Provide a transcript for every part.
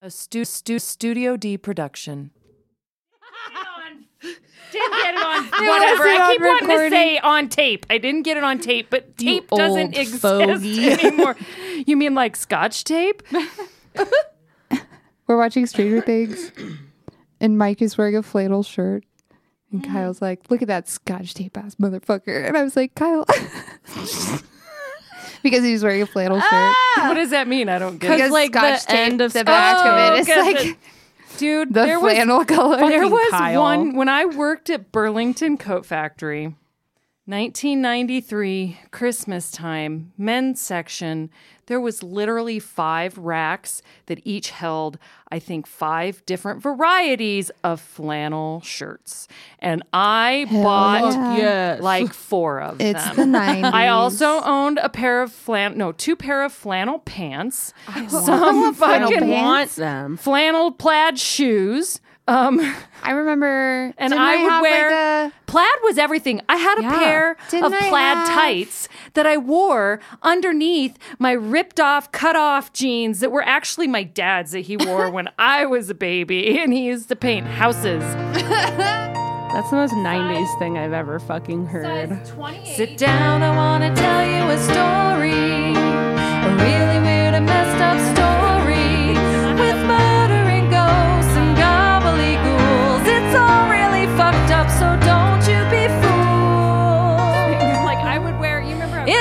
A stu- stu- Studio D production. Didn't get it on whatever. it I on keep wanting to say on tape. I didn't get it on tape, but You tape doesn't exist fogey. anymore. You mean like scotch tape? We're watching Stranger Things, and Mike is wearing a flannel shirt. And mm. Kyle's like, look at that scotch tape ass motherfucker. And I was like, Kyle. because he was wearing a flannel shirt. Ah! what does that mean? I don't get it. Because like the scotch tape, end of the back of Oh, it is okay. like Dude, the there was flannel color. There Fucking was Kyle. one when I worked at Burlington Coat Factory, 1993, Christmas time, men's section. There was literally five racks that each held, I think, five different varieties of flannel shirts. And I bought yeah. Yes. like four of It's them. the 90s. I also owned a pair of flan no, two pair of flannel pants, some flannel fucking pants. want them. flannel plaid shoes. Um, I remember. And didn't I would wear- Like plaid was everything. I had a Yeah. pair Didn't of I plaid have- tights that I wore underneath my ripped off, cut off jeans that were actually my dad's that he wore when I was a baby, and he used to paint houses. That's the most 90s thing I've ever fucking heard. Sit down, I want to tell you a story. A really weird and messed up story.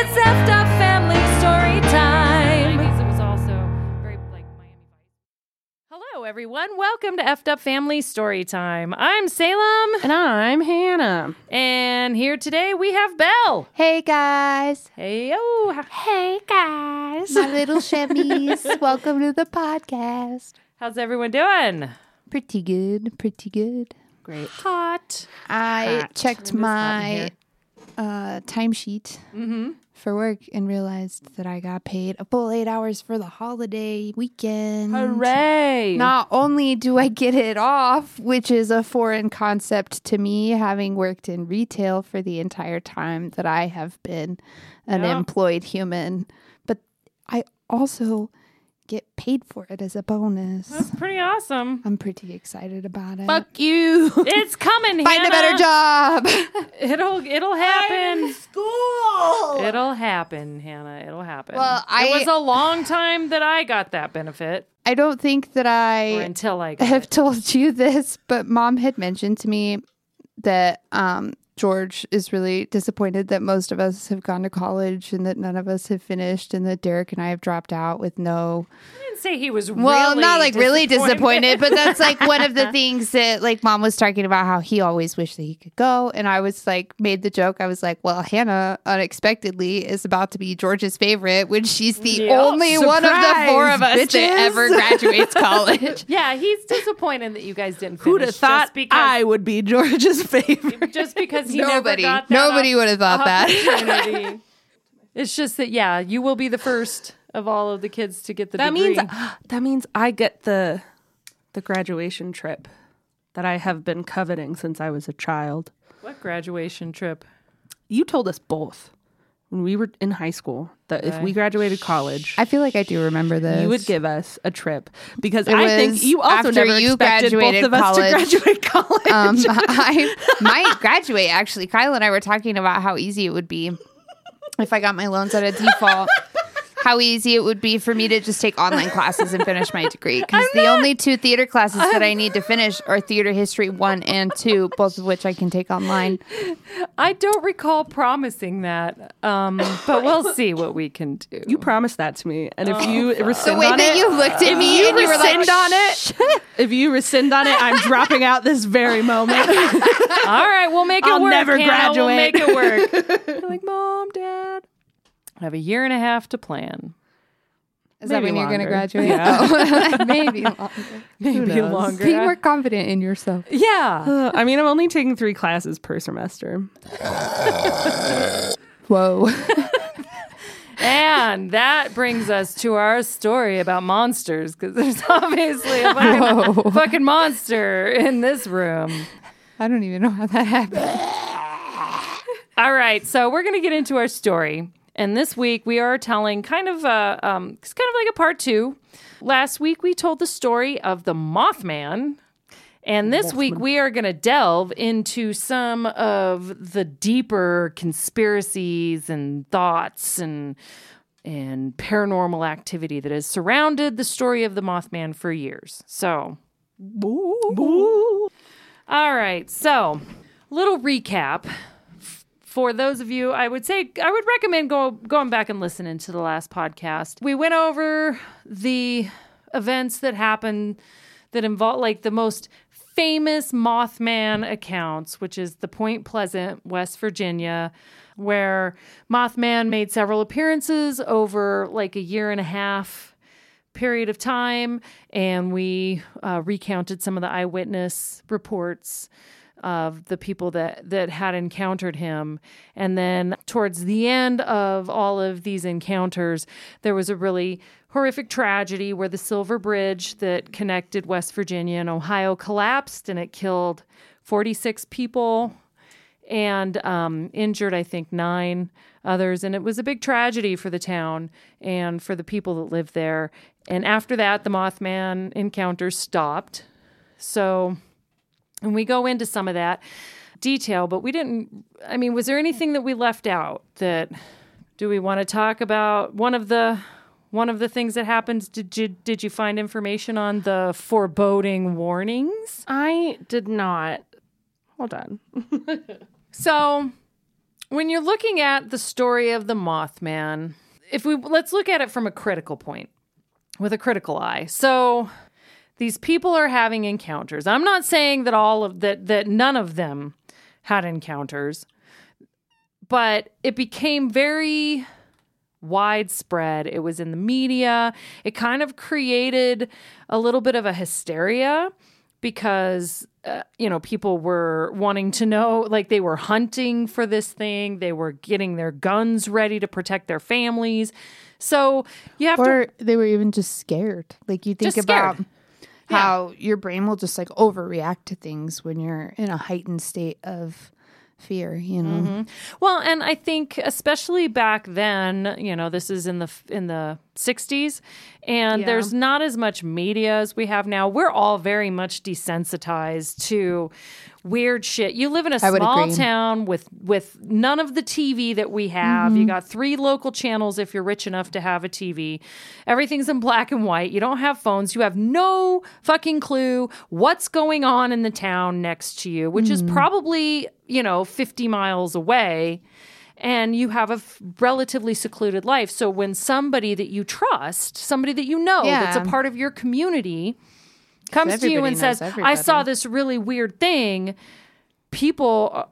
It's effed up family story time. It was also very like Miami Vice. Hello, everyone. Welcome to Effed Up Family Story Time. I'm Salem, And I'm Hannah. and here today we have Belle. Hey guys. Hey, oh, Hey guys. My little shemmies. Welcome to the podcast. how's everyone doing? Pretty good. Pretty good. Great. Hot. I Hot. checked It is hot in my here. Uh, timesheet Mm-hmm. for work and realized that I got paid a full eight hours for the holiday weekend. Hooray! Not only do I get it off, which is a foreign concept to me, having worked in retail for the entire time that I have been an Yeah. employed human, but I also get paid for it as a bonus. That's pretty awesome. I'm pretty excited about it. Fuck you. It's coming. Find a better job. It'll it'll happen. School. It'll happen, Hannah. It'll happen. Well, I- it was a long time that I got that benefit, I don't think that or I until I got have it. told you this, but mom had mentioned to me that um, George is really disappointed that most of us have gone to college and that none of us have finished, and that Derek and I have dropped out with no. I didn't say he was Well, really not like really disappointed, but that's like one of the things that like mom was talking about how he always wished that he could go, and I was like made the joke. I was like, well, Hannah unexpectedly is about to be George's favorite when she's the Yeah. only one of the four of us Surprise, that ever graduates college. yeah, he's disappointed that you guys didn't finish. Who'd have thought just because, I would be George's favorite? just because he Nobody, never got that nobody would have thought that. it's just that yeah, you will be the first of all of the kids to get the that degree. means that means I get the the graduation trip that I have been coveting since I was a child. what graduation trip? You told us both when we were in high school that if we graduated college, I feel like I do remember this. you would give us a trip because It I think was you also after never you expected both graduated of us college. to graduate college. Um, I might graduate. Actually, Kyle and I were talking about how easy it would be if I got my loans at a default. How easy it would be for me to just take online classes and finish my degree. Because the only two theater classes that I need to finish are theater history one and two, both of which I can take online. I don't recall promising that, um, but we'll see what we can do. you promised that to me, and if Oh, you The rescind way on that it, you looked at me you and you were like, on it, if you rescind on it, I'm dropping out this very moment. All right, we'll make it I'll work. never Hannah. We'll graduate. make it work. You're like, mom, dad, I have a year and a half to plan. Is that Maybe when you're going to graduate? Oh, maybe longer. Maybe longer. Be more confident in yourself. yeah. Uh, I mean, I'm only taking three classes per semester. Whoa. And that brings us to our story about monsters because there's obviously a fucking, fucking monster in this room. I don't even know how that happened. All right, so we're going to get into our story. And this week we are telling kind of a, um, it's kind of like a part two. Last week we told the story of the Mothman. And this week we are going to delve into some of the deeper conspiracies and thoughts and and paranormal activity that has surrounded the story of the Mothman for years. So, all right. So, little recap for those of you. I would say I would recommend go going back and listening to the last podcast. We went over the events that happened that involve like the most famous Mothman accounts, which is the Point Pleasant, West Virginia, where Mothman made several appearances over like a year and a half period of time, and we uh, recounted some of the eyewitness reports of the people that that had encountered him and then towards the end of all of these encounters there was a really horrific tragedy where the silver bridge that connected West Virginia and Ohio collapsed and it killed 46 people and um, injured, I think, nine others. And it was a big tragedy for the town and for the people that lived there. And after that, the Mothman encounters stopped. So, and we go into some of that detail, but we didn't. I mean, was there anything that we left out that? Do we want to talk about one of the one of the things that happened? Did you did you find information on the foreboding warnings? I did not. Hold on. So, when you're looking at the story of the Mothman, if we let's look at it from a critical point with a critical eye. So, these people are having encounters. I'm not saying that all of that that none of them had encounters, but it became very widespread. It was in the media. It kind of created a little bit of a hysteria because uh, you know people were wanting to know like they were hunting for this thing they were getting their guns ready to protect their families so you have to they were even just scared. Like you think Just scared. About how your brain will just like overreact to things when you're in a heightened state of fear, you know. Mm-hmm. Well, and I think especially back then, you know, this is in the in the 60s and Yeah. there's not as much media as we have now. We're all very much desensitized to weird shit. You live in a small town with with none of the TV that we have. Mm-hmm. You got three local channels if you're rich enough to have a TV. Everything's in black and white. You don't have phones. You have no fucking clue what's going on in the town next to you, which is Mm. probably, you know, 50 miles away. And you have a f- relatively secluded life. So when somebody that you trust, somebody that you know that's a part of your community, comes to you and says, knows "I saw this really weird thing," people, uh,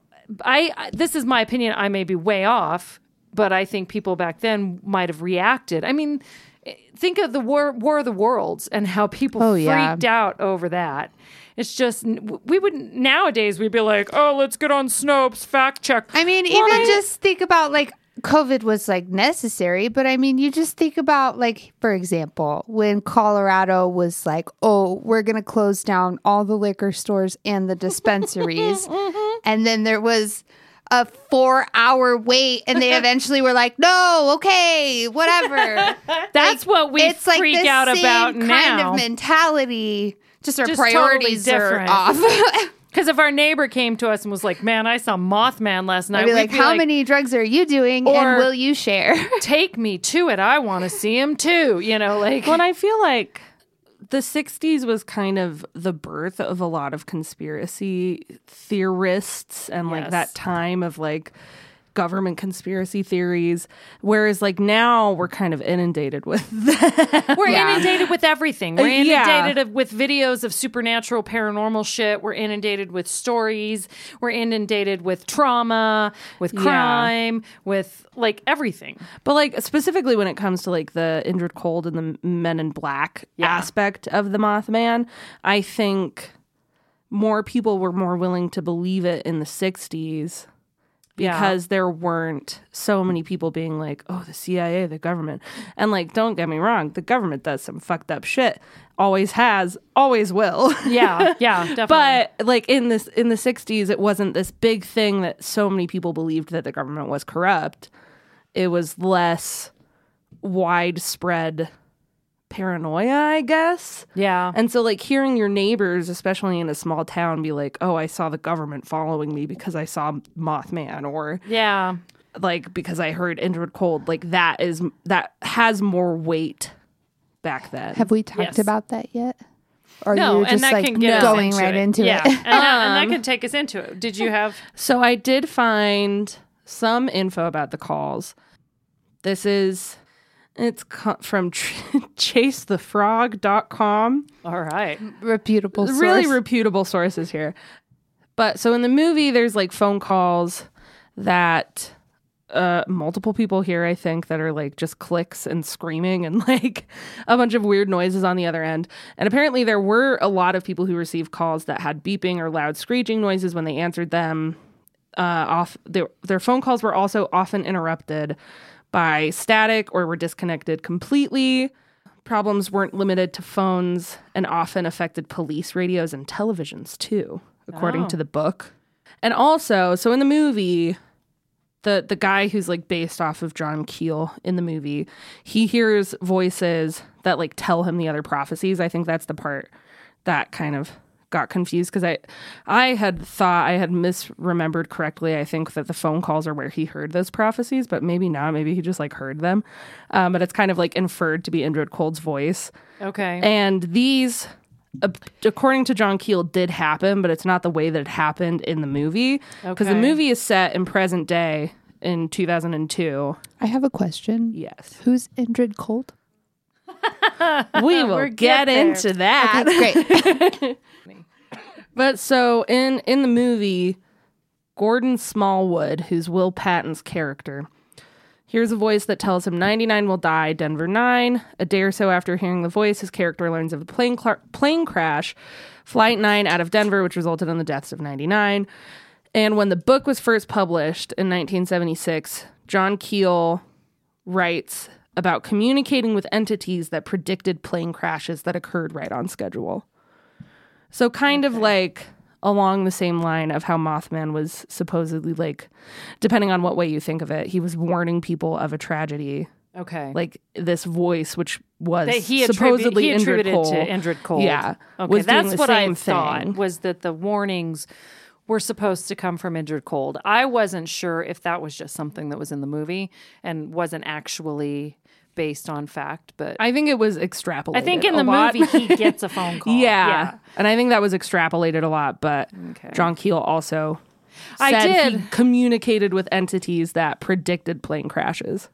I I- this is my opinion. I may be way off, but I think people back then might have reacted. I mean, eh, think of the war War of the Worlds and how people Oh, yeah. freaked out over that. It's just we would nowadays we'd be like, "Oh, let's get on Snopes, fact check." I mean, even just think about like COVID was like necessary, but I mean, you just think about like, for example, when Colorado was like, oh, we're going to close down all the liquor stores and the dispensaries. Mm-hmm. and then there was a four hour wait, and they eventually were like, no, okay, whatever. That's what we it's like freak the out same about kind now. of mentality. Just our Just totally priorities are off. Because if our neighbor came to us and was like, "Man, I saw Mothman last night," I'd be we'd like, how many drugs are you doing, Or- and will you share? take me to it. I want to see him too. You know, like Well, and I feel like the 60s was kind of the birth of a lot of conspiracy theorists and like Yes. that time of like government conspiracy theories whereas like now we're kind of inundated with we're Yeah. inundated with everything. We're Uh, yeah. inundated with videos of supernatural, paranormal shit. We're inundated with stories. We're inundated with trauma, with Yeah. crime, with like everything. But like specifically when it comes to like the Indrid Cold and the Men in Black Yeah. aspect of the Mothman, I think more people were more willing to believe it in the 60s Yeah. because there weren't so many people being like, "Oh, the CIA, the government." And like don't get me wrong, the government does some fucked up shit. Always has, always will. Yeah, yeah, definitely. But like in this in the 60s it wasn't this big thing that so many people believed that the government was corrupt it was less widespread paranoia, I guess. Yeah. And so, like, hearing your neighbors, especially in a small town, be like, oh, I saw the government following me because I saw Mothman, or yeah. like because I heard Indrid Cold, like, that is, that has more weight back then. Have we talked Yes. about that yet? Or No, you're and just that like can get going into right it. into yeah. it? and, that, and that can take us into it. Did you have? So I did find some info about the calls. This is it's co- from tr- chasethefrog.com. All right. Reputable source. Really reputable sources here. But so in the movie there's like phone calls that uh multiple people hear I think that are like just clicks and screaming and like a bunch of weird noises on the other end. And apparently there were a lot of people who received calls that had beeping or loud screeching noises when they answered them uh, off their, their phone calls were also often interrupted by static or were disconnected completely. Problems weren't limited to phones and often affected police radios and televisions too, according Oh. to the book. And also, so in the movie, the the guy who's like based off of John Keel in the movie, he hears voices that like tell him the other prophecies. I think that's the part that kind of got confused because I I had thought I had misremembered correctly. I think that the phone calls are where he heard those prophecies, but maybe not. Maybe he just like heard them. Um, but it's kind of like inferred to be Indrid Cold's voice. Okay. And these, according to John Keel, did happen, but it's not the way that it happened in the movie. Because the movie is set in present day in 2002. I have a question. Yes. Who's Indrid Cold? We will get, get into that. Great. But so in in the movie, Gordon Smallwood, who's Will Patton's character, hears a voice that tells him 99 will die, Denver 9. A day or so after hearing the voice, his character learns of the plane cl- plane crash, Flight 9 out of Denver, which resulted in the deaths of 99. And when the book was first published in 1976, John Keel writes about communicating with entities that predicted plane crashes that occurred right on schedule. So kind of like along the same line of how Mothman was supposedly like depending on what way you think of it, he was warning people of a tragedy. okay. Like this voice which was that he, attribu- supposedly he Indrid attributed Cole. to Indrid Cold. Yeah. Okay, that's what I same thought was that the warnings were supposed to come from Indrid Cold. I wasn't sure if that was just something that was in the movie and wasn't actually based on fact, but I, I think it was extrapolated. I think in a the lot. movie he gets a phone call. yeah. And I think that was extrapolated a lot, but Okay. John Keel also I said he did. communicated with entities that predicted plane crashes.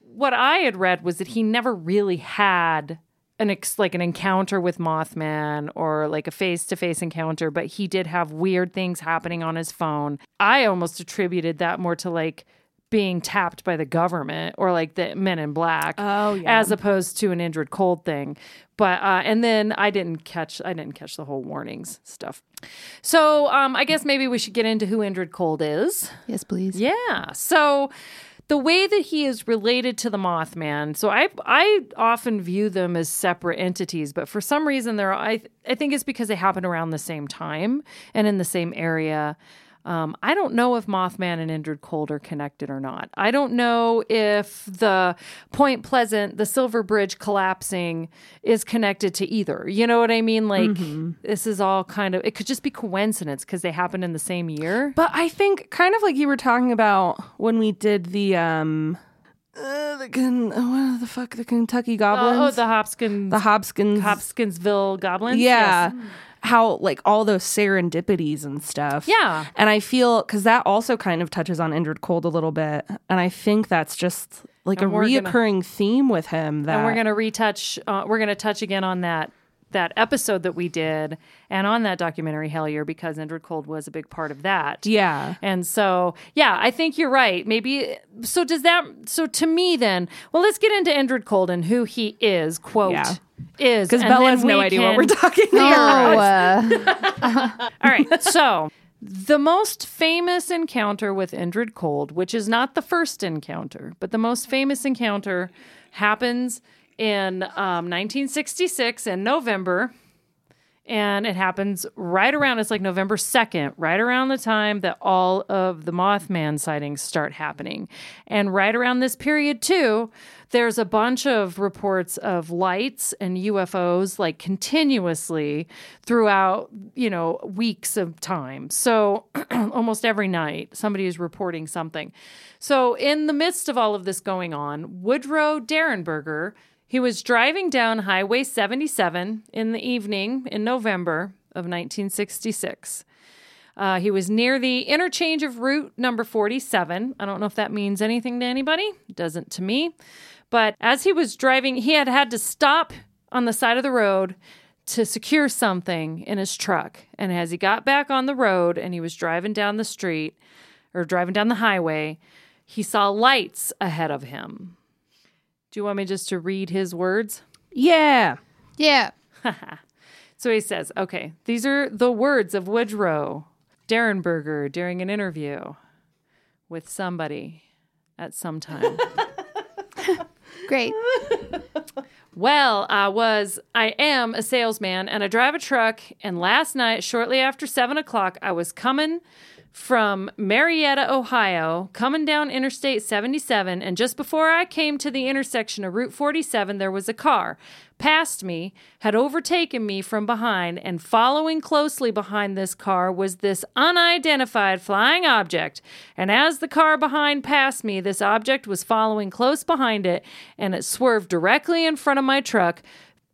what I had read was that he never really had an ex- like an encounter with Mothman or like a face to face encounter, but he did have weird things happening on his phone. I almost attributed that more to like being tapped by the government or like the Men in Black, Oh, yeah. as opposed to an Indrid Cold thing. But uh, and then I didn't catch I didn't catch the whole warnings stuff. So um, I guess maybe we should get into who Indrid Cold is. yes, please. Yeah. So the way that he is related to the Mothman, so I I often view them as separate entities, but for some reason they're I I think it's because they happen around the same time and in the same area. Um, I don't know if Mothman and Indrid Cold are connected or not. I don't know if the Point Pleasant, the Silver Bridge collapsing is connected to either. You know what I mean? Like, this is all kind of, it could just be coincidence because they happened in the same year. But I think kind of like you were talking about when we did the um uh, the Ken- uh, what the fuck the Kentucky Goblins Oh, the Hopkins, the Hopkins Hopkinsville goblins. yeah Yes. How like all those serendipities and stuff Yeah. and I feel because that also kind of touches on Indrid Cold a little bit and I think that's just like And a we're gonna- reoccurring theme with him that And we're gonna retouch. Uh, we're gonna touch again on that that episode that we did, and on that documentary Hellier, because Indrid Cold was a big part of that. yeah And so, yeah, I think you're right. Maybe so. Does that? So to me, then, well, let's get into Indrid Cold and who he is. Quote Yeah. Is because Bella has no idea can- what we're talking Oh, about. All right. So the most famous encounter with Indrid Cold, which is not the first encounter, but the most famous encounter happens in um, 1966 in November And it happens right around, it's like November 2nd, right around the time that all of the Mothman sightings start happening. And right around this period, too, there's a bunch of reports of lights and UFOs like continuously throughout, you know, weeks of time. So almost every night, somebody is reporting something. So, in the midst of all of this going on, Woodrow Derenberger, he was driving down Highway 77 in the evening in November of 1966. Uh, he was near the interchange of route number 47. I don't know if that means anything to anybody. It doesn't to me. But as he was driving, he had had to stop on the side of the road to secure something in his truck. And as he got back on the road and he was driving down the street or driving down the highway, he saw lights ahead of him. Do you want me just to read his words? Yeah. Yeah. So he says, okay, these are the words of Woodrow Derenberger during an interview with somebody at some time. Great. Well, I was, I am a salesman and I drive a truck. And last night, shortly after seven o'clock, I was coming from Marietta, Ohio, coming down Interstate 77. And just before I came to the intersection of Route 47, there was a car past me, had overtaken me from behind, and following closely behind this car was this unidentified flying object. And as the car behind passed me, this object was following close behind it, and it swerved directly in front of my truck,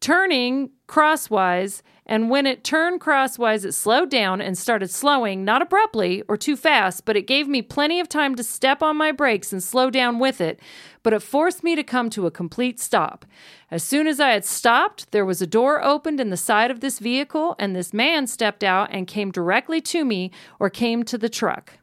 turning crosswise. And when it turned crosswise, it slowed down and started slowing, not abruptly or too fast, but it gave me plenty of time to step on my brakes and slow down with it. But it forced me to come to a complete stop. As soon as I had stopped, there was a door opened in the side of this vehicle, and this man stepped out and came directly to me or came to the truck.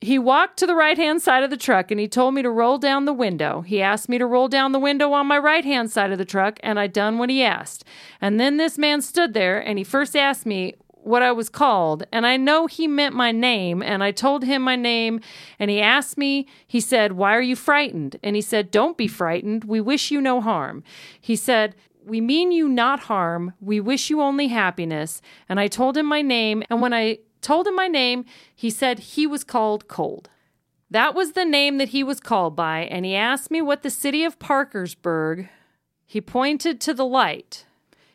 He walked to the right hand side of the truck and he told me to roll down the window. He asked me to roll down the window on my right hand side of the truck, and I done what he asked. And then this man stood there and he first asked me what I was called, and I know he meant my name, and I told him my name, and he asked me, he said, Why are you frightened? And he said, Don't be frightened. We wish you no harm. He said, we mean you not harm. We wish you only happiness. And I told him my name. And when I told him my name, he said he was called Cold. That was the name that he was called by. And he asked me what the city of Parkersburg, he pointed to the light.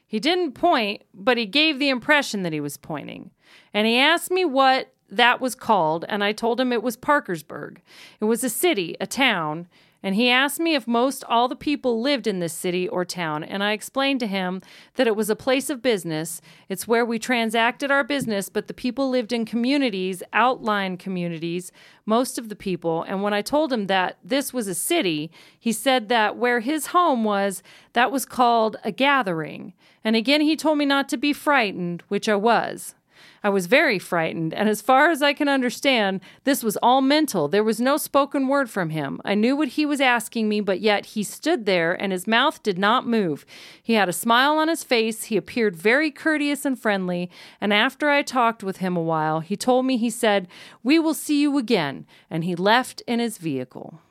He didn't point, but he gave the impression that he was pointing. And he asked me what that was called, and I told him it was Parkersburg. It was a city, a town, and he asked me if most all the people lived in this city or town, and I explained to him that it was a place of business. It's where we transacted our business, but the people lived in communities, outlying communities, most of the people. And when I told him that this was a city, he said that where his home was, that was called a gathering. And again, he told me not to be frightened, which I was. I was very frightened, and as far as I can understand, this was all mental. There was no spoken word from him. I knew what he was asking me, but yet he stood there and his mouth did not move. He had a smile on his face. He appeared very courteous and friendly, and after I talked with him a while, he told me, he said, We will see you again, and he left in his vehicle.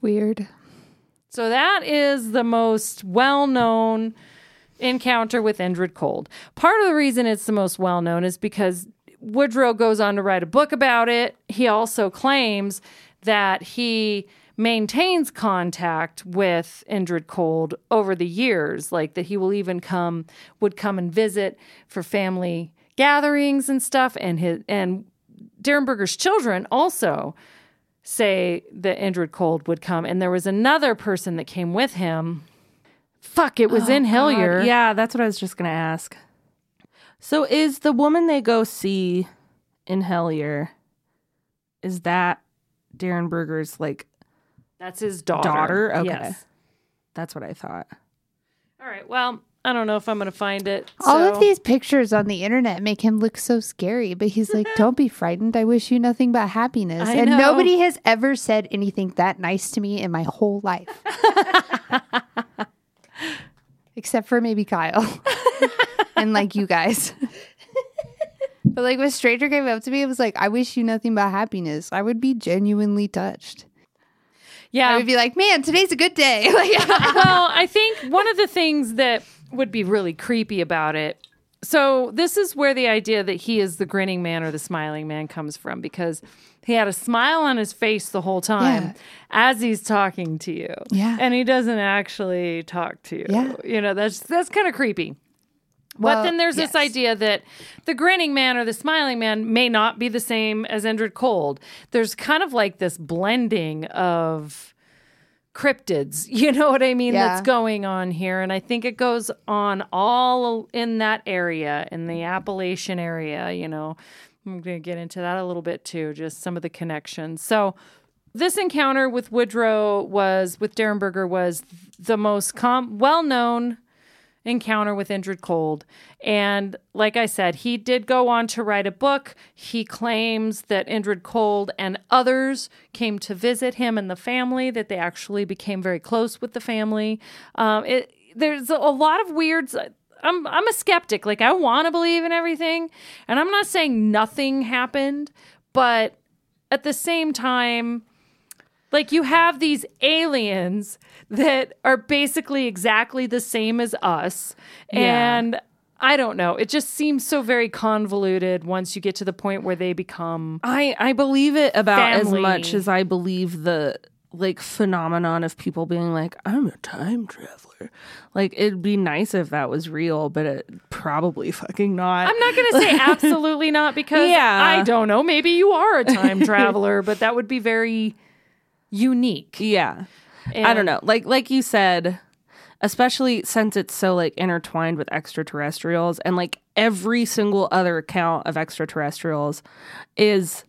Weird. So that is the most well known encounter with Indrid Cold. Part of the reason it's the most well known is because Woodrow goes on to write a book about it. He also claims that he maintains contact with Indrid Cold over the years, like that he will even come would come and visit for family gatherings and stuff and his and Derenberger's children also say that Indrid Cold would come and there was another person that came with him Fuck, it was oh, in Hellier. God, yeah, that's what I was just gonna ask. So is the woman they go see in Hellier, is that Derenberger's like That's his daughter. daughter? Okay. Yes. That's what I thought. All right. Well, I don't know if I'm going to find it. All of these pictures on the internet make him look so scary, but he's like, "Don't be frightened. I wish you nothing but happiness." I and know. nobody has ever said anything that nice to me in my whole life, except for maybe Kyle and like you guys. but like when stranger came up to me, it was like, "I wish you nothing but happiness." I would be genuinely touched. Yeah. I would be like, "Man, today's a good day." Like, well, I think one of the things that would be really creepy about it. so this is where the idea that he is the grinning man or the smiling man comes from because he had a smile on his face the whole time Yeah. as he's talking to you. Yeah. And he doesn't actually talk to you. Yeah. You know, that's that's kind of creepy. but then there's this idea that the grinning man or the smiling man may not be the same as Indrid Cold. There's kind of like this blending of cryptids. You know what I mean? Yeah. That's going on here. And I think it goes on all in that area, in the Appalachian area. You know, I'm going to get into that a little bit too, just some of the connections. So, this encounter with Woodrow was, with Derenberger, was the most com- well known encounter with Indrid Cold. And like I said, he did go on to write a book. He claims that Indrid Cold and others came to visit him and the family, that they actually became very close with the family. Um, it, there's a lot of weirds. I'm, I'm a skeptic. Like, I want to believe in everything. And I'm not saying nothing happened, but at the same time, like you have these aliens that are basically exactly the same as us. Yeah. And I don't know. It just seems so very convoluted once you get to the point where they become I I believe it about Family. as much as I believe the like phenomenon of people being like I'm a time traveler. Like it'd be nice if that was real, but it probably fucking not. I'm not going to say absolutely not because Yeah. I don't know. Maybe you are a time traveler, but that would be very unique. yeah. I don't know. Like like you said, especially since it's so like intertwined with extraterrestrials and like every single other account of extraterrestrials is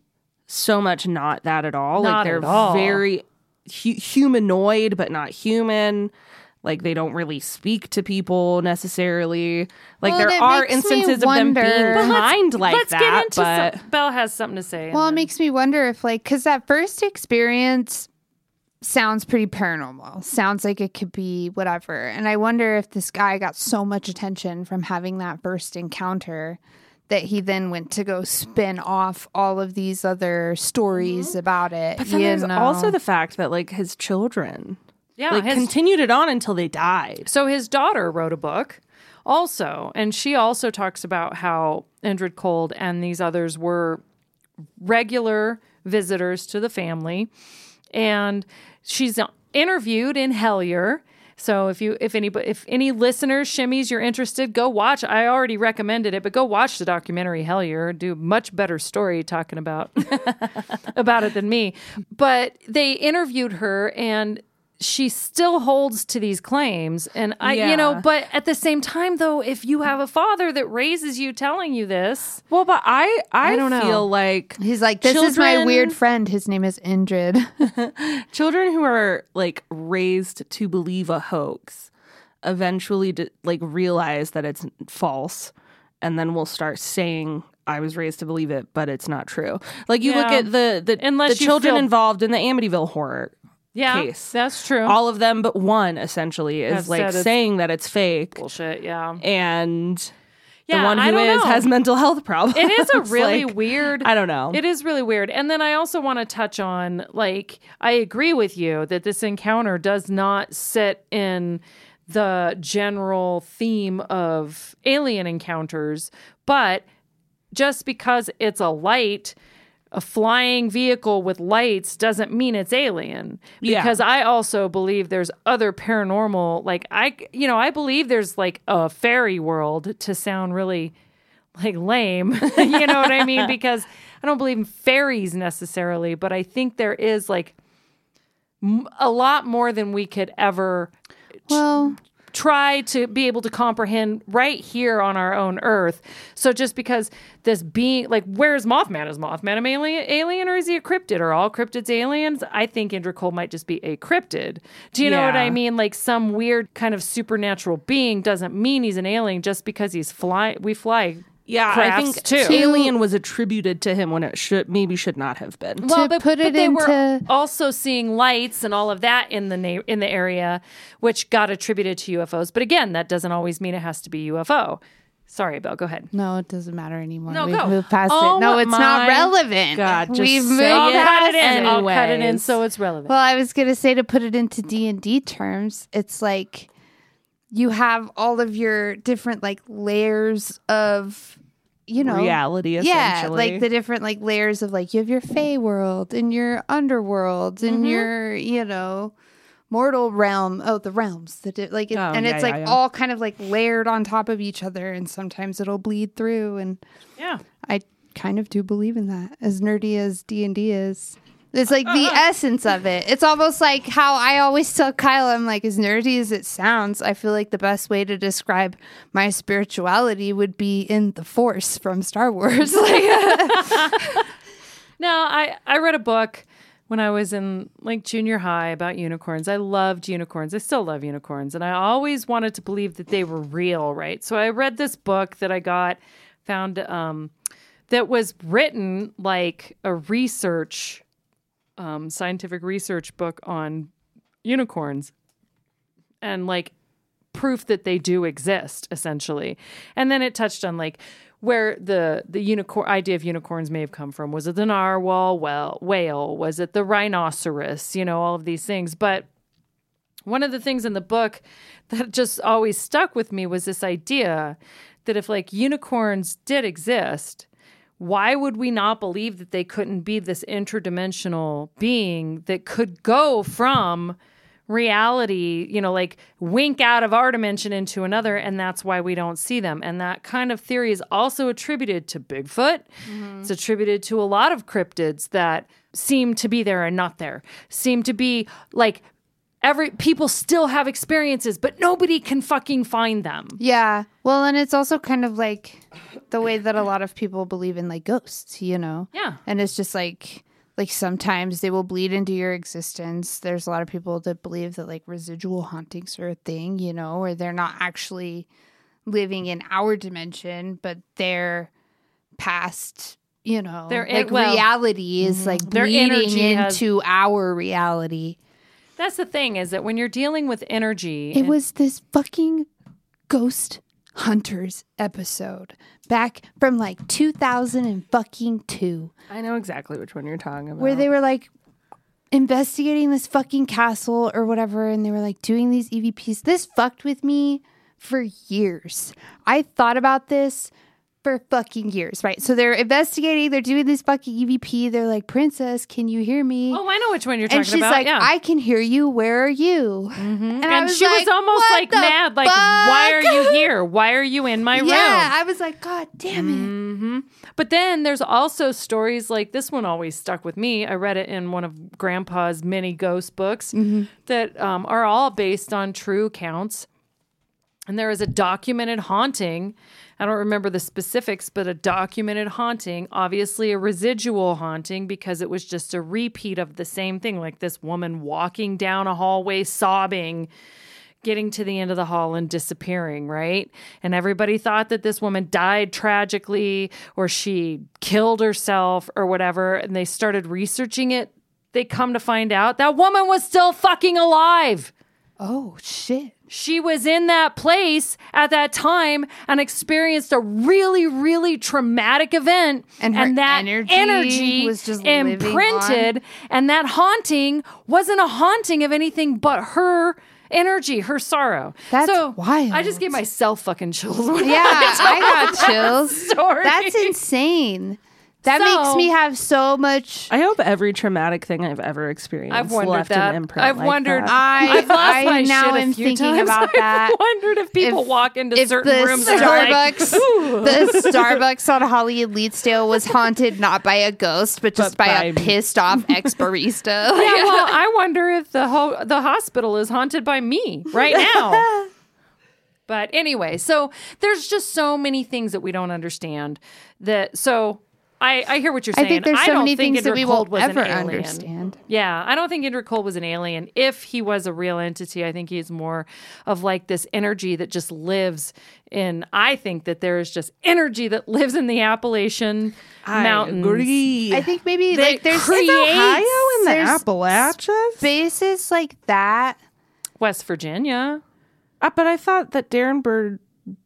so much not that at all. Not like they're all. very hu- humanoid but not human. Like they don't really speak to people necessarily. Like Well, there are instances of them being wonder- But kind like Let's that, get into but some. Belle has something to say. Well, it then- makes me wonder if, like, because that first experience sounds pretty paranormal. Sounds like it could be whatever. And I wonder if this guy got so much attention from having that first encounter that he then went to go spin off all of these other stories mm-hmm. about it. but then you there's know? also the fact that like his children yeah, like his- continued it on until they died. So his daughter wrote a book also, and she also talks about how Indrid Cold and these others were regular visitors to the family. And she's interviewed in Hellier. So if you if any if any listeners shimmies you're interested, go watch. I already recommended it, but go watch the documentary Hellier. Do much better story talking about about it than me. But they interviewed her and she still holds to these claims and I you know but at the same time though if you have a father that raises you telling you this Well, but I I, don't know. feel like He's like, this is my weird friend. His name is Indrid. children who are like raised to believe a hoax eventually d- like realize that it's false and then will start saying I was raised to believe it, but it's not true. Like you look at the the, Unless the children feel- involved in the Amityville horror yeah case. that's true All of them but one essentially is like saying that it's fake bullshit yeah and yeah the one who is know. has mental health problems. it is a really like, weird I don't know. It is really weird. And then I also want to touch on like I agree with you that this encounter does not sit in the general theme of alien encounters, but just because it's a light a flying vehicle with lights doesn't mean it's alien Yeah. because I also believe there's other paranormal like I you know I believe there's like a fairy world to sound really like lame. you know what I mean? Because I don't believe in fairies necessarily, but I think there is like m- a lot more than we could ever well, try to be able to comprehend right here on our own earth. So just because this being like where's Mothman? Is Mothman an alien, alien or is he a cryptid? Are all cryptids aliens? I think Indrid Cold might just be a cryptid. Do you know what I mean? Like some weird kind of supernatural being doesn't mean he's an alien just because he's fly we fly yeah, I think too. alien was attributed to him when it should maybe should not have been. To put it they were also seeing lights and all of that in the na- in the area, which got attributed to UFOs. But again, that doesn't always mean it has to be UFO. Sorry, Bill. Go ahead. no, it doesn't matter anymore. No, We've go. moved past Oh it. No, it's not my relevant. God, just We've say moved it. I'll cut past it in. I'll cut it in so it's relevant. Well, I was gonna say to put it into D and D terms, it's like you have all of your different like layers of you know Reality, yeah like the different like layers of like you have your fey world and your underworld and Mm-hmm. your you know mortal realm oh the realms the di- like it, Oh, and yeah, it's yeah, like yeah. all kind of like layered on top of each other and sometimes it'll bleed through and Yeah. i kind of do believe in that as nerdy as d&d is it's like the essence of it. It's almost like how I always tell Kyle, I'm like, as nerdy as it sounds, I feel like the best way to describe my spirituality would be in the Force from Star Wars. like, No, I I read a book when I was in like junior high about unicorns. I loved unicorns. I still love unicorns, and I always wanted to believe that they were real, right? So I read this book that I got found um that was written like a research um scientific research book on unicorns and like proof that they do exist essentially. And then it touched on like where the the unicorn idea of unicorns may have come from. Was it the narwhal well whale? Was it the rhinoceros? You know all of these things. But one of the things in the book that just always stuck with me was this idea that if like unicorns did exist why would we not believe that they couldn't be this interdimensional being that could go from reality, you know, like wink out of our dimension into another, and that's why we don't see them. And that kind of theory is also attributed to Bigfoot. Mm-hmm. It's attributed to a lot of cryptids that seem to be there and not there, seem to be like every people still have experiences, but nobody can fucking find them. yeah. Well, and it's also kind of like the way that a lot of people believe in like ghosts, you know? Yeah. And it's just like, like sometimes they will bleed into your existence. There's a lot of people that believe that like residual hauntings are a thing, you know, or they're not actually living in our dimension, but they're past, you know, Their like well, reality is mm-hmm. like Their bleeding energy has- into our reality. That's the thing is that when you're dealing with energy, It and- was this fucking Ghost Hunters episode back from like 2000 and fucking two. I know exactly which one you're talking about. where they were like investigating this fucking castle or whatever and they were like doing these EVPs. This fucked with me for years. I thought about this for fucking years, right? So they're investigating, they're doing this fucking EVP. They're like, "Princess, can you hear me?" oh, I know which one you're talking about. and she's about. like, yeah. "I can hear you. Where are you?" Mm-hmm. And, I and she was almost like mad, like, why are you here? Why are you in my room? Yeah, I was like, "God damn it!" Mm-hmm. But then there's also stories like this one always stuck with me. I read it in one of Grandpa's many ghost books mm-hmm. that um, are all based on true accounts. And there is a documented haunting. I don't remember the specifics, but a documented haunting, obviously a residual haunting because it was just a repeat of the same thing, like this woman walking down a hallway sobbing getting to the end of the hall and disappearing, right? And everybody thought that this woman died tragically or she killed herself or whatever. And they started researching it. They come to find out that woman was still fucking alive. Oh shit. She was in that place at that time and experienced a really, really traumatic event. And her that energy energy was just imprinted. And that haunting wasn't a haunting of anything but her energy, her sorrow. That's so wild. I just gave myself fucking chills. when Yeah, I got that chills. story. That's insane. That So- makes me have so much. I hope every traumatic thing I've ever experienced I've wondered left that. an imprint. I've like wondered- that. I, I've lost I my now shit a am few thinking times. about that. I wondered if people If- walk into If certain the rooms and they're like, Starbucks, the Starbucks on Holly and Leetsdale was haunted not by a ghost, but just But by, a by- pissed off ex barista. Yeah, well, I wonder if the ho- the hospital is haunted by me right now. but anyway, so there's just so many things that we don't understand. That so I I hear what you're saying. I think there's so don't many think things that we Indra will Cold was an ever alien. understand. Yeah, I don't think Indrid Cold was an alien. If he was a real entity, I think he's more of like this energy that just lives in. I think that there is just energy that lives in the Appalachian Mountains. agree. I think maybe They like there's create- Ohio in the there's Appalachians. spaces like that. West Virginia. Uh, but I thought that Darren Bird,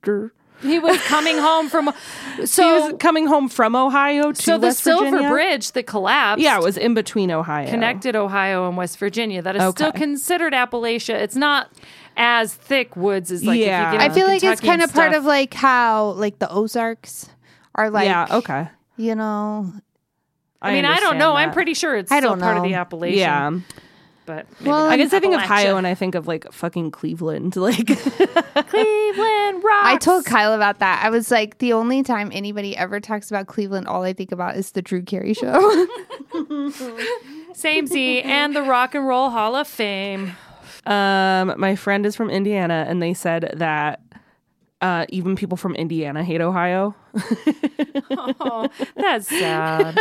Der- he was coming home from. he So was coming home from Ohio to so the West Silver Virginia. Bridge that collapsed. Yeah, it was in between Ohio. connected Ohio and West Virginia. That is Okay. still considered Appalachia. It's not as thick woods as like Yeah. if you get I feel like it's kind of part of like how like the Ozarks are like yeah. Okay. you know I mean, I don't understand know. I'm pretty sure it's I still don't part of the Appalachian. Yeah. But maybe Well, not. I guess I think of Ohio and I think of like fucking Cleveland. Like, Cleveland rocks. I told Kyle about that. I was like, the only time anybody ever talks about Cleveland, all I think about is the Drew Carey show. Same Z and the Rock and Roll Hall of Fame. um, my friend is from Indiana and they said that uh, even people from Indiana hate Ohio. Oh, that's sad.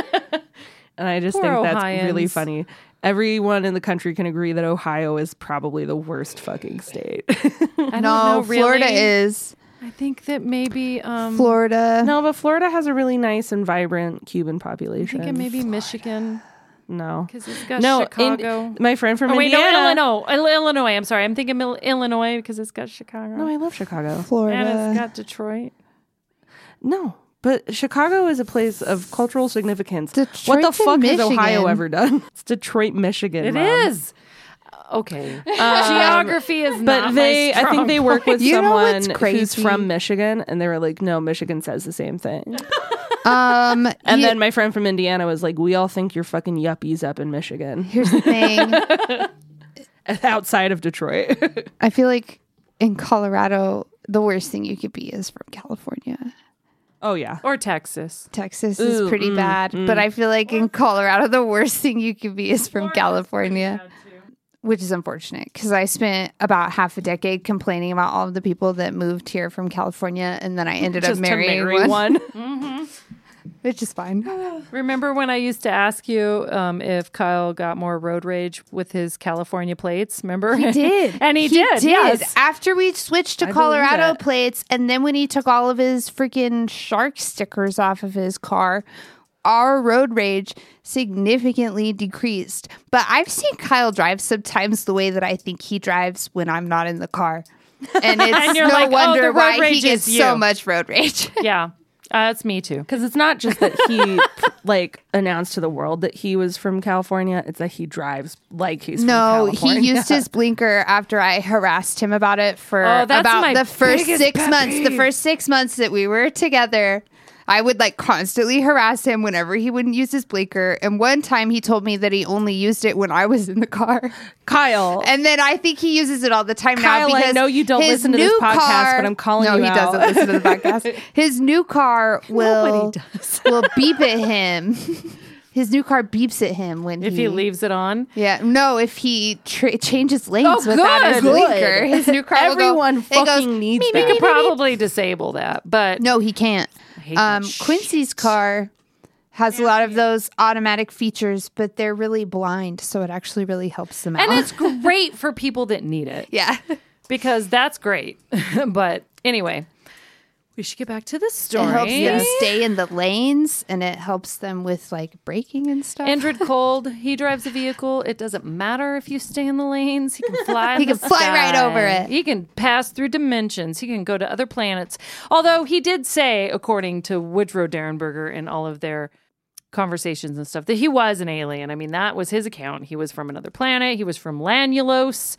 And I just Poor think that's really funny. Everyone in the country can agree that Ohio is probably the worst fucking state. I don't no, know, really. Florida is. I think that maybe um Florida. no, but Florida has a really nice and vibrant Cuban population. I'm population. thinking maybe Michigan no. because it's got No, Chicago. In, my friend from oh wait, Indiana. no, Illinois. Illinois. I'm sorry. I'm thinking Illinois because it's got Chicago No, I love Chicago. Florida. and it's got Detroit. No, but Chicago is a place of cultural significance. what the Detroit's in fuck has Ohio ever done? It's Detroit, Michigan. It Mom. is. Okay. Geography is Um, But not they, my I think they work with You someone who's crazy? from Michigan, and they were like, "No, Michigan says the same thing." Um, And you- then my friend from Indiana was like, "We all think you're fucking yuppies up in Michigan, here's the thing. outside of Detroit." I feel like in Colorado, the worst thing you could be is from California. Oh yeah, or Texas. Texas is Ooh, pretty mm, bad, but I feel like in Colorado, the worst thing you could be is from California, which is unfortunate because I spent about half a decade complaining about all of the people that moved here from California, and then I ended up just to marrying marry one, one. which is fine. Remember when I used to ask you um, if Kyle got more road rage with his California plates? Remember? He did. and he, did. Yes. After we switched to believe Colorado plates, and then when he took all of his freaking shark stickers off of his car, our road rage significantly decreased. But I've seen Kyle drive sometimes the way that I think he drives when I'm not in the car. And it's And no like, oh, wonder the road why he rage gets is so much road rage. Yeah. Uh, that's me too. Because it's not just that he like announced to the world that he was from California; it's that he drives like he's No, from he used his blinker after I harassed him about it for Oh, about the first six pet months. The first six months that we were together, I would like constantly harass him whenever he wouldn't use his blinker. And one time he told me that he only used it when I was in the car. Kyle. And then I think he uses it all the time Kyle, now I because know you don't listen to this podcast, car- but I'm calling no, you he out. doesn't listen to the podcast. His new car will will beep at him. His new car beeps at him when If he leaves it on. yeah, no. If he tra- changes lanes Oh, without his blinker, his new car Everyone will go, fucking goes, needs "Meep, that." We could meep, meep." probably disable that, but No, he can't. Hate that Um, shit. Quincy's car has a lot of those automatic features, but they're really blind, so it actually really helps them out. and it's great for people that need it yeah, because that's great. but anyway, we should get back to the story. it helps them stay in the lanes, and it helps them with like braking and stuff. Indrid Cold, he drives a vehicle. It doesn't matter if you stay in the lanes. He can fly. He can fly right over it. He can pass through dimensions. He can go to other planets. Although he did say, according to Woodrow Derenberger in all of their conversations and stuff, that he was an alien. I mean, that was his account. He was from another planet. He was from Lanulos,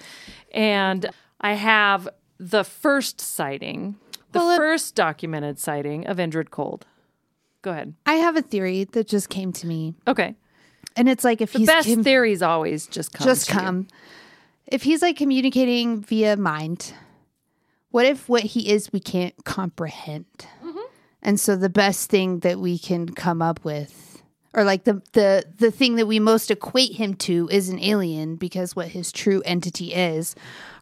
and I have the first sighting, the Well, it- first documented sighting of Indrid Cold. Go ahead. I have a theory that just came to me, Okay. and it's like if The he's best com- theories always just come. just to you. come. If he's like communicating via mind, what if what he is we can't comprehend? Mm-hmm. And so the best thing that we can come up with, or like the the the thing that we most equate him to, is an alien because what his true entity is,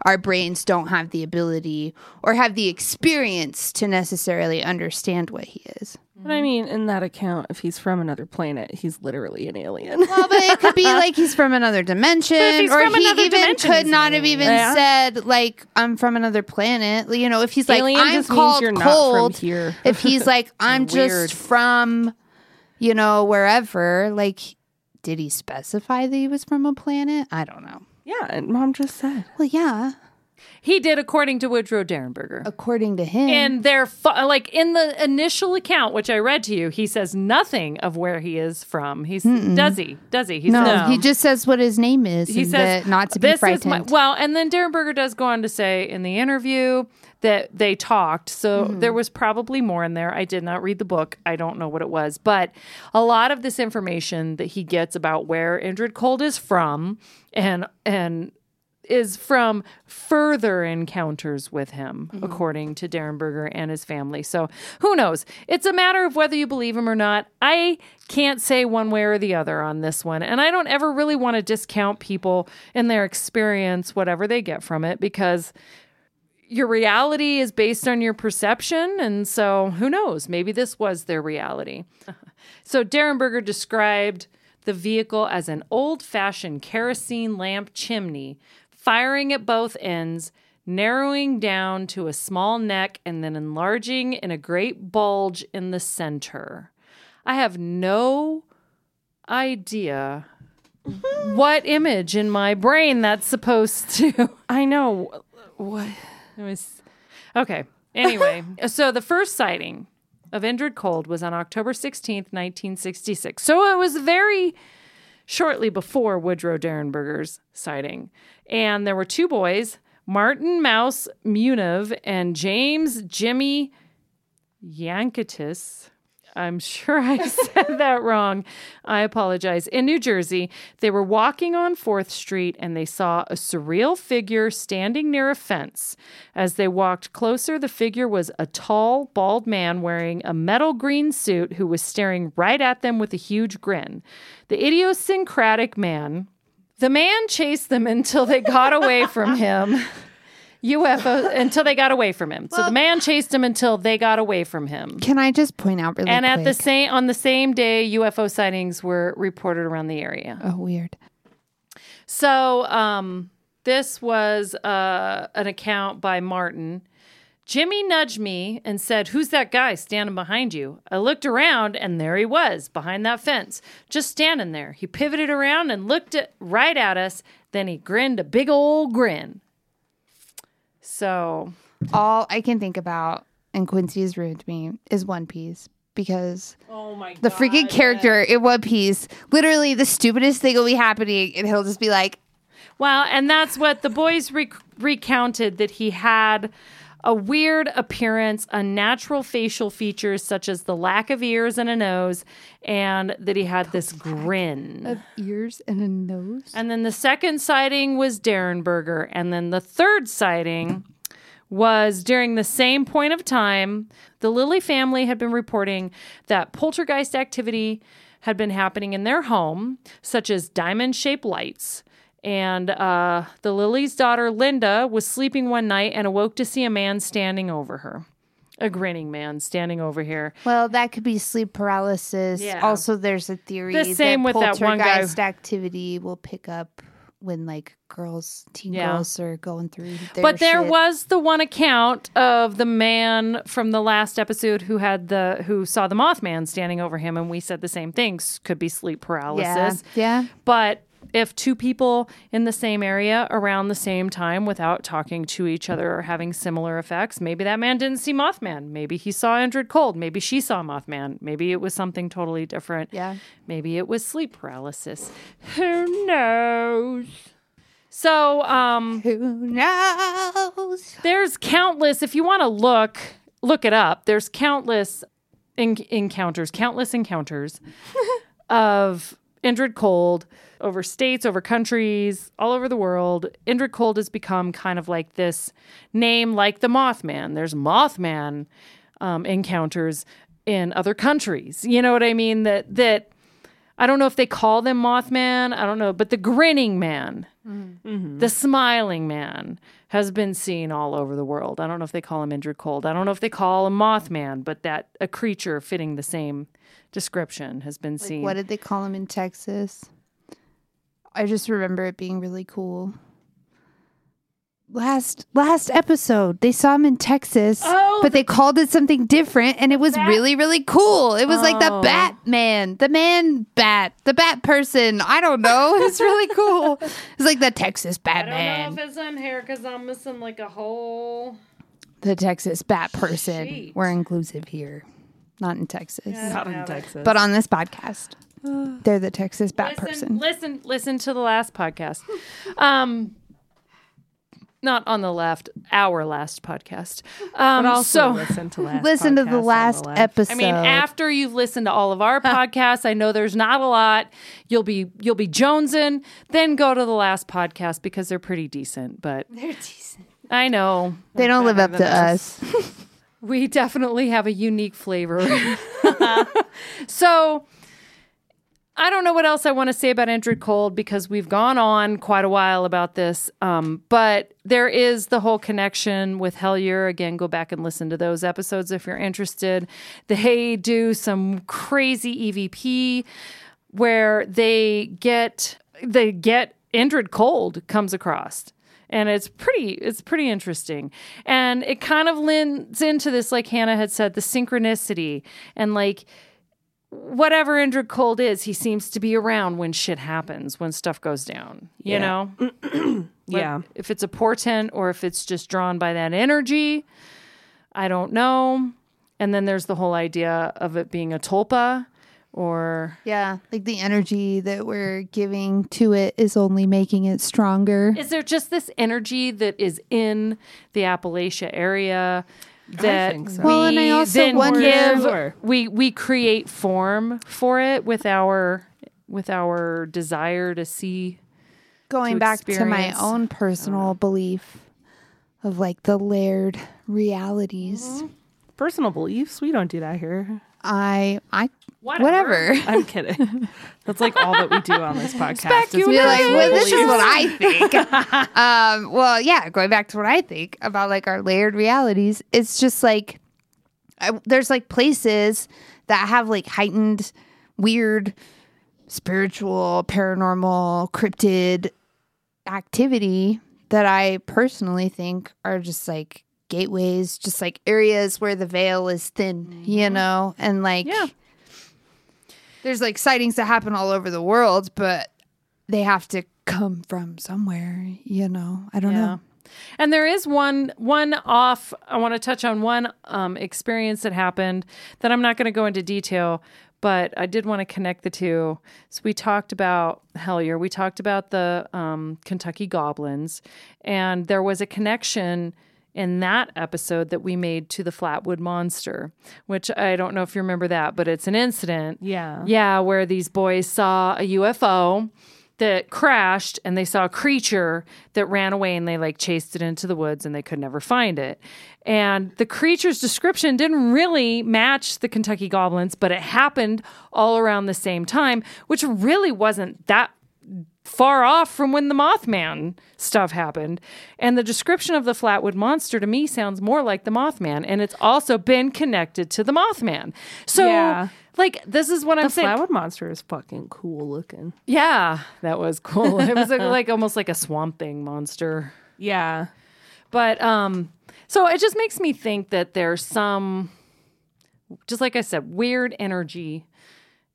our brains don't have the ability or have the experience to necessarily understand what he is. But I mean, in that account, if he's from another planet, he's literally an alien. Well, but it could be like he's from another dimension, or he even could not have even Yeah. said like I'm from another planet. You know, if he's like Alien I'm called you're not from cold. here. if he's like I'm just from, you know, wherever. Like, did he specify that he was from a planet? I don't know. yeah, and mom just said. Well, yeah. He did, according to Woodrow Derenberger. According to him. And they're fu- like in the initial account, which I read to you, he says nothing of where he is from. He's does he? Does he? He no, says he just says what his name is. he and says that not to be "This is frightened. my-" well, and then Derenberger does go on to say in the interview that they talked. So Mm-hmm. there was probably more in there. I did not read the book. I don't know what it was, but a lot of this information that he gets about where Indrid Cold is from and and is from further encounters with him, Mm-hmm. according to Derenberger and his family. So who knows? It's a matter of whether you believe him or not. I can't say one way or the other on this one. And I don't ever really want to discount people and their experience, whatever they get from it, because your reality is based on your perception. And so who knows? Maybe this was their reality. so Derenberger described the vehicle as an old fashioned kerosene lamp chimney, firing at both ends, narrowing down to a small neck, and then enlarging in a great bulge in the center. I have no idea what image in my brain that's supposed to. I know. What? It was okay. Anyway, so the first sighting of Indrid Cold was on October 16th, 1966. So it was very shortly before Woodrow Derenberger's sighting. And there were two boys, Martin Mouse Muniv and James Jimmy Yankitis. I'm sure I said that wrong. I apologize. In New Jersey, they were walking on 4th Street and they saw a surreal figure standing near a fence. As they walked closer, the figure was a tall, bald man wearing a metal green suit who was staring right at them with a huge grin. The idiosyncratic man. The man chased them until they got away from him. UFO until they got away from him. So the man chased him until they got away from him. Can I just point out really And at the same on the same day, UFO sightings were reported around the area. Oh, weird. So um, this was uh, an account by Martin. Jimmy nudged me and said, Who's that guy standing behind you? I looked around and there he was behind that fence, just standing there. He pivoted around and looked at, right at us. Then he grinned a big old grin. So All I can think about, and Quincy has ruined me, is One Piece because Oh my god. the freaking character in One Piece, literally the stupidest thing will be happening, and he'll just be like, Well, and that's what the boys re- recounted that he had a weird appearance, unnatural facial features such as the lack of ears and a nose, and that he had this grin. ears and a nose. And then the second sighting was Derenberger, and then the third sighting was during the same point of time. The Lilly family had been reporting that poltergeist activity had been happening in their home, such as diamond shaped lights. And uh, the Lilly's daughter, Linda, was sleeping one night and awoke to see a man standing over her. A grinning man standing over here. Well, that could be sleep paralysis. Yeah. Also, there's a theory The same that with that one guy- poltergeist activity will pick up when like girls, teen Yeah. girls, are going through. Their But there shit. was the one account of the man from the last episode who had the who saw the Mothman standing over him, and we said the same things could be sleep yeah, paralysis. yeah. But if two people in the same area around the same time without talking to each other or having similar effects, maybe that man didn't see Mothman. Maybe he saw Indrid Cold. Maybe she saw Mothman. Maybe it was something totally different. Yeah. Maybe it was sleep paralysis. Who knows? So, um, Who knows? there's countless if you want to look look it up there's countless en- encounters countless encounters of Indrid Cold over states over countries all over the world Indrid Cold has become kind of like this name like the Mothman. There's Mothman um, encounters in other countries. You know what I mean? That that I don't know if they call them Mothman. I don't know, but the grinning man, mm-hmm. the smiling man, has been seen all over the world. I don't know if they call him Indrid Cold. I don't know if they call him Mothman, but that a creature fitting the same description has been seen. What did they call him in Texas? I just remember it being really cool. Last last episode. They saw him in Texas, Oh, but they called it something different, and it was really really cool. It was like the Oh. Batman, the man bat, the Bat person. I don't know. It's really cool. It's like the Texas Batman, i don't know if it's on here because I'm missing like a whole. the Texas Bat person. Sheet. We're inclusive here, not in Texas, Not in Texas. but on this podcast, they're the Texas Bat Listen, person. listen, listen to the last podcast. Um, not on the left, our last podcast. Um, But also so listen to last Listen to the last left. episode. I mean, after you've listened to all of our podcasts, I know there's not a lot. You'll be you'll be jonesing. Then go to the last podcast because they're pretty decent. But they're decent. I know They don't live up to us. we definitely have a unique flavor. so I don't know what else I want to say about Indrid Cold because we've gone on quite a while about this. Um, but there is the whole connection with Hellier. Again, go back and listen to those episodes if you're interested. They do some crazy EVP where they get they get Indrid Cold comes across and it's pretty it's pretty interesting and it kind of lends into this like hannah had said the synchronicity and like whatever Indrid Cold is, he seems to be around when shit happens, when stuff goes down. You Yeah. know? Yeah. If it's a portent or if it's just drawn by that energy, I don't know. And then there's the whole idea of it being a tulpa or Yeah, like the energy that we're giving to it is only making it stronger. is there just this energy that is in the Appalachia area that think so. we Well, and I also then wonder- give we we create form for it with our with our desire to see Going to back to my own personal oh. belief of like the layered realities. Mm-hmm. Personal beliefs. We don't do that here. I I Whatever. whatever. I'm kidding. That's like all that we do on this podcast. is Be like, well, this is what I think. um, well, yeah, going back to what I think about like our layered realities, it's just like I, there's like places that have like heightened, weird, spiritual, paranormal, cryptid activity that I personally think are just like gateways, just like areas where the veil is thin, you know, and like Yeah. There's like sightings that happen all over the world, but they have to come from somewhere, you know. I don't know. And there is one one off. I want to touch on one um, experience that happened that I'm not going to go into detail, but I did want to connect the two. So we talked about Hellier. We talked about the um, Kentucky Goblins, and there was a connection in that episode that we made to the Flatwood Monster, which I don't know if you remember that, but it's an incident. Yeah. Yeah, where these boys saw a UFO that crashed and they saw a creature that ran away and they like chased it into the woods and they could never find it. And the creature's description didn't really match the Kentucky goblins, but it happened all around the same time, which really wasn't that far off from when the Mothman stuff happened. And the description of the Flatwood monster to me sounds more like the Mothman, and it's also been connected to the Mothman. So, Yeah. like, this is what I'm saying. The. Flatwood monster is fucking cool looking. Yeah, that was cool. It was like, like almost like a swamp thing monster. Yeah. But um so it just makes me think that there's some just like I said, weird energy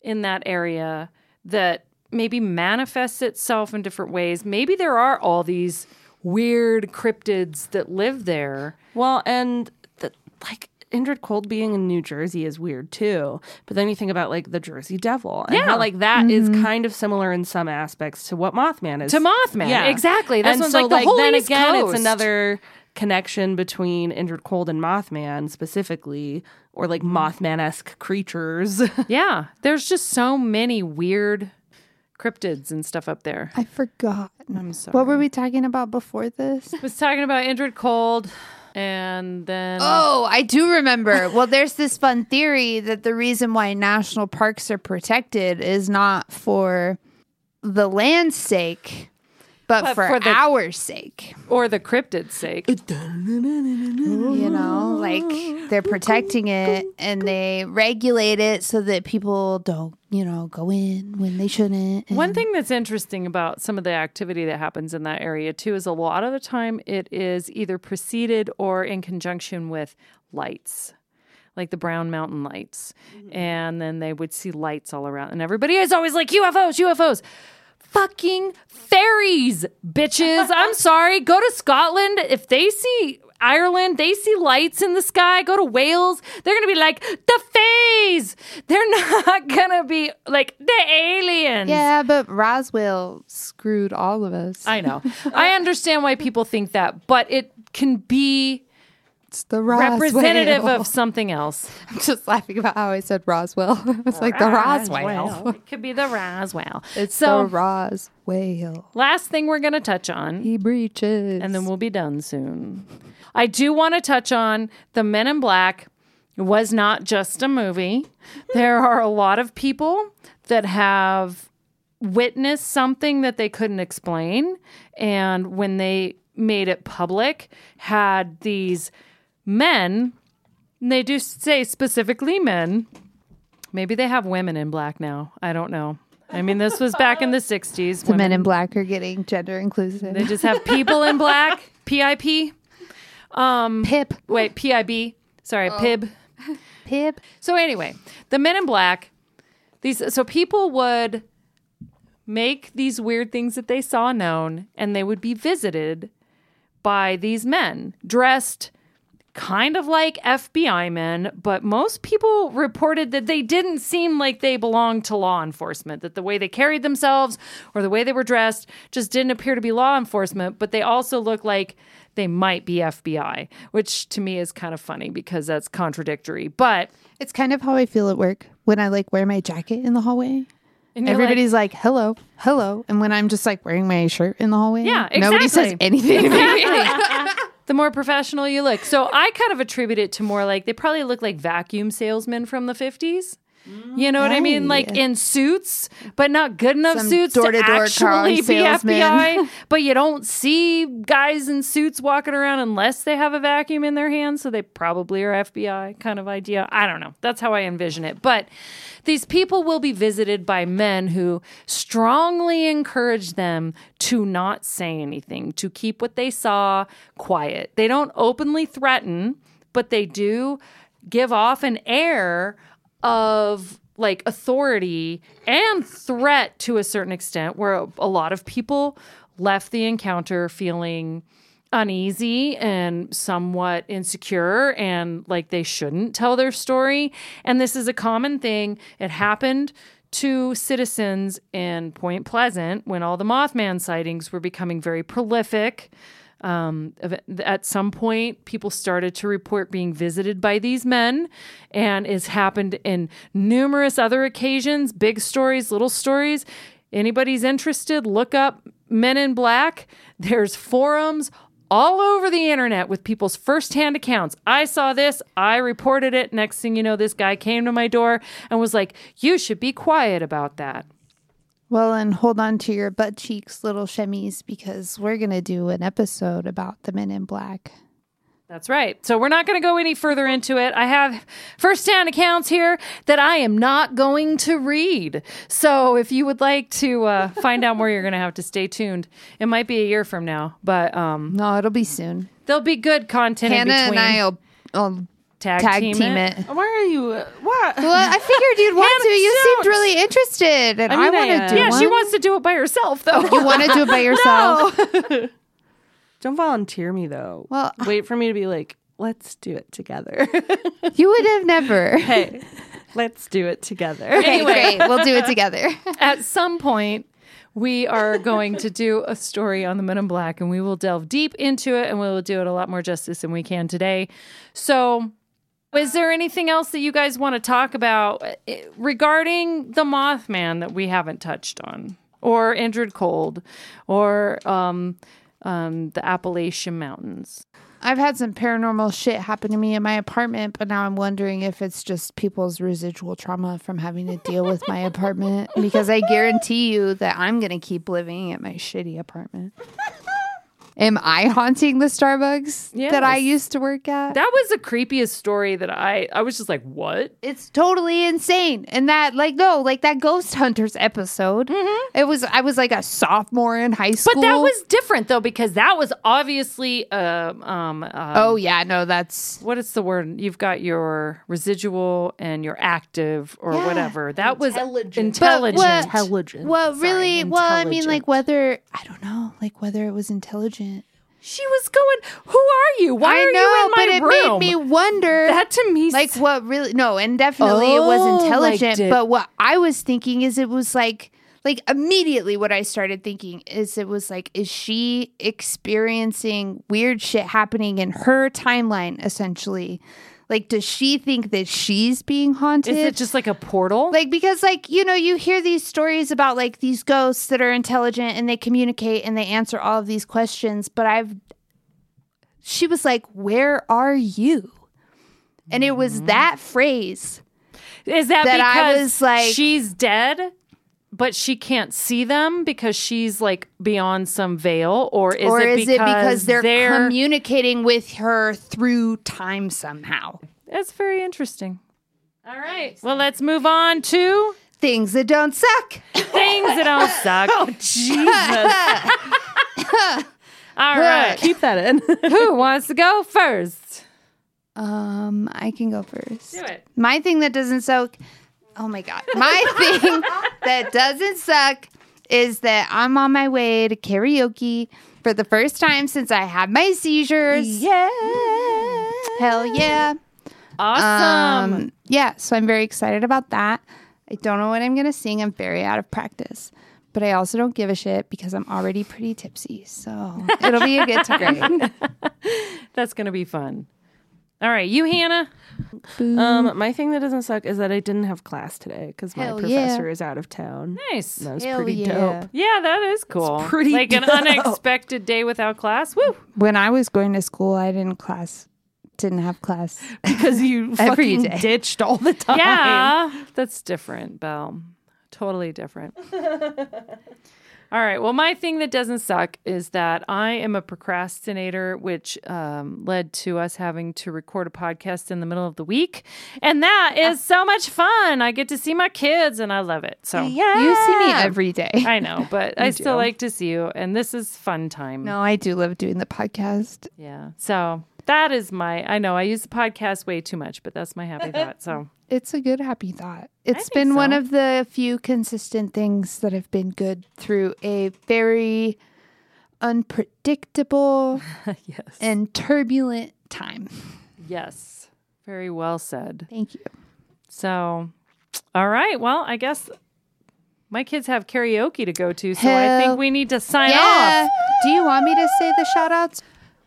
in that area that maybe manifests itself in different ways. Maybe there are all these weird cryptids that live there. Well, and the, like Indrid Cold being in New Jersey is weird too. But then you think about like the Jersey Devil and Yeah. how like that is mm-hmm. kind of similar in some aspects to what Mothman is. To Mothman, yeah, exactly. And so like the whole then East again, Coast. it's another connection between Indrid Cold and Mothman specifically, or like mm-hmm. Mothman esque creatures. Yeah, there's just so many weird cryptids and stuff up there. I forgot. I'm sorry. What were we talking about before this? I was talking about Indrid Cold and then Oh, I do remember. well, there's this fun theory that the reason why national parks are protected is not for the land's sake, but, But for, for the- our sake, or the cryptid's sake. you know, like they're protecting it and they regulate it so that people don't, you know, go in when they shouldn't. and- One thing that's interesting about some of the activity that happens in that area too is a lot of the time it is either preceded or in conjunction with lights. Like the Brown Mountain lights. Mm-hmm. And then they would see lights all around. And everybody is always like, UFOs, UFOs. Fucking fairies, bitches. I'm sorry. Go to Scotland. If they see Ireland, they see lights in the sky. Go to Wales. They're going to be like, the fays. They're not going to be like the aliens. yeah, but Roswell screwed all of us. I know. I understand why people think that, but it can be It's the Roswell. representative of something else. I'm just laughing about how I said Roswell. it's like the Roswell. It could be the Roswell. It's so the Roswell. last thing we're going to touch on, He breaches. and then we'll be done soon. I do want to touch on the Men in Black was not just a movie. There are a lot of people that have witnessed something that they couldn't explain. And when they made it public, had these men, they do say specifically men, maybe they have women in black now. I don't know. I mean, this was back in the 60s. the men in black are getting gender inclusive. they just have people in black, PIP. Um, Pip. wait, PIB. Sorry, PIB. PIB. So anyway, the Men in Black, these so people would make these weird things that they saw known, and they would be visited by these men dressed kind of like FBI men, but most people reported that they didn't seem like they belonged to law enforcement, that the way they carried themselves or the way they were dressed just didn't appear to be law enforcement, but they also looked like they might be FBI, which to me is kind of funny because that's contradictory. But It's kind of how I feel at work when I like wear my jacket in the hallway. you're like- Everybody's like, hello, hello. And when I'm just like wearing my shirt in the hallway, Yeah, nobody says anything to me. The more professional you look. So I kind of attribute it to more like they probably look like vacuum salesmen from the 50s. You know what I mean? Like in suits, but not good enough Some suits to door-to-door car actually be salesman. FBI. But you don't see guys in suits walking around unless they have a vacuum in their hands. So they probably are FBI kind of idea. I don't know. That's how I envision it. But these people will be visited by men who strongly encourage them to not say anything, to keep what they saw quiet. They don't openly threaten, but they do give off an air of like authority and threat to a certain extent, where a lot of people left the encounter feeling uneasy and somewhat insecure and like they shouldn't tell their story. And this is a common thing. It happened to citizens in Point Pleasant when all the Mothman sightings were becoming very prolific. Um, at some point, people started to report being visited by these men, and it's happened in numerous other occasions big stories, little stories. Anybody's interested, look up Men in Black. There's forums all over the internet with people's firsthand accounts. I saw this, I reported it. Next thing you know, this guy came to my door and was like, You should be quiet about that. well, and hold on to your butt cheeks, little shemmies, because we're going to do an episode about the men in black. That's right. So we're not going to go any further into it. I have firsthand accounts here that I am not going to read. So if you would like to uh, find out more, you're going to have to stay tuned. It might be a year from now, but um, No, it'll be soon. there'll be good content Hannah in and between. I will, will tag, tag team, team it. it. Why are you? uh, What? Well, I figured you'd want Hannah, to. You don't. seemed really interested, and I, mean, I want to am. do Yeah, one. she wants to do it by herself, though. You want to do it by yourself? Don't volunteer me though. Well- wait for me to be like, let's do it together. You would have never. hey, let's do it together. Okay, Anyway. great. We'll do it together. At some point, we are going to do a story on the Men in Black, and we will delve deep into it, and we will do it a lot more justice than we can today. So, is there anything else that you guys want to talk about eh, regarding the Mothman that we haven't touched on, or Indrid Cold, or um, um, the Appalachian Mountains? I've had some paranormal shit happen to me in my apartment, but now I'm wondering if it's just people's residual trauma from having to deal with my apartment because I guarantee you that I'm going to keep living at my shitty apartment. Am I haunting the Starbucks that I used to work at? That was the creepiest story that I I was just like, what? it's totally insane. And that, like, no, like that Ghost Hunters episode. It was, I was like a sophomore in high school. But that was different though because that was obviously um um, um oh yeah, no, that's what is the word? You've got your residual and your active or Yeah. whatever. That was Intelligent. intelligent. what- Intelligent. well, really, well, I mean, like whether I don't know, like whether it was intelligent. She was going, "Who are you? Why I are know, you in my but it room?" made me wonder. that to me, like what really? No, and definitely it Oh, was like intelligent. but what I was thinking is, it was like. Like immediately, what I started thinking is it was like, is she experiencing weird shit happening in her timeline, essentially? Like, does she think that she's being haunted? is it just like a portal? like because like you know you hear these stories about like these ghosts that are intelligent and they communicate and they answer all of these questions but i've she was like where are you and it was mm-hmm. that phrase is that, that I because was like- she's dead? But she can't see them because she's like beyond some veil, or is or it is because it because they're, they're communicating with her through time somehow That's very interesting. All right. Well, let's move on to things that don't suck things that don't suck. Oh, Jesus. All right. Keep that in. Who wants to go first? um i can go first Do it. My thing that doesn't suck. Oh my god. My thing that doesn't suck is that I'm on my way to karaoke for the first time since I had my seizures. yeah. Hell yeah. Awesome. Um, yeah, so I'm very excited about that. I don't know what I'm going to sing. I'm very out of practice. But I also don't give a shit because I'm already pretty tipsy. So it'll be a good time. That's going to be fun. All right. You, Hannah? Um, my thing that doesn't suck is that I didn't have class today because my Hell professor yeah. is out of town. Nice. That was Hell pretty yeah. dope. Yeah, that is cool. pretty like an dope. unexpected day without class. Woo. when I was going to school, I didn't class. Didn't have class. Because you Every fucking day. ditched all the time. Yeah, that's different, Belle. Totally different. All right. Well, my thing that doesn't suck is that I am a procrastinator, which um, led to us having to record a podcast in the middle of the week. And that is so much fun. I get to see my kids and I love it. So, Yeah. You see me every day. I know, but I still do. like to see you. And this is fun time. No, I do love doing the podcast. Yeah. So that is my, I know I use the podcast way too much, but that's my happy thought. So, It's a good happy thought. It's been one of the few consistent things that have been good through a very unpredictable yes. and turbulent time. Yes. Very well said. Thank you. So, all right. Well, I guess my kids have karaoke to go to, so I think we need to sign yeah. off. Do you want me to say the shout outs?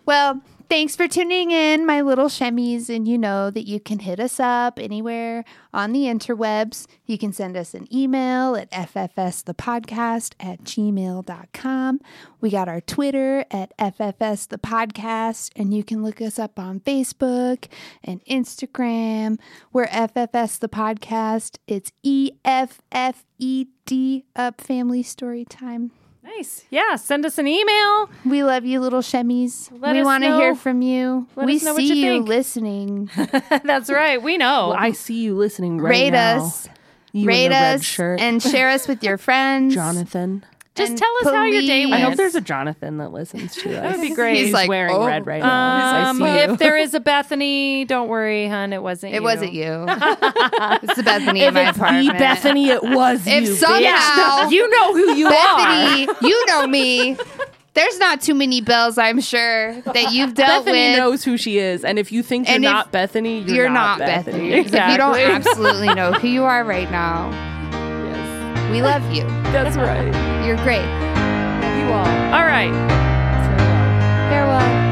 Well, thanks for tuning in, my little shemmies. And you know that you can hit us up anywhere on the interwebs. You can send us an email at ffsthepodcast at gmail.com. We got our Twitter at ffsthepodcast. And you can look us up on Facebook and Instagram. We're FFS the podcast. It's E F F E D up family story time. Nice. Yeah. Send us an email. We love you, little shemmies. Let we want to hear from you. let we us know what see you you, think. listening. That's right. We know. Well, I see you listening right now. Rate now. us, You rate in the red us, shirt. and share us with your friends. Jonathan. Just and tell us how your day please- went. I hope there's a Jonathan that listens to us. That would be great. He's He's like, wearing "Oh, red right now. Um, so I see you. if there is a Bethany, don't worry, hun. It wasn't you. It you. wasn't you. it's the Bethany in if my it's apartment. the Bethany, it was you. If you. somehow You know who you are. Bethany, you know me. There's not too many bells, I'm sure, that you've dealt Bethany with. knows who she is, and if you think you're And if not Bethany, you're, You're not Bethany. If you don't absolutely know who you are right now, Yes, we love you. that's right. You're great. You all. All right. Farewell. Farewell.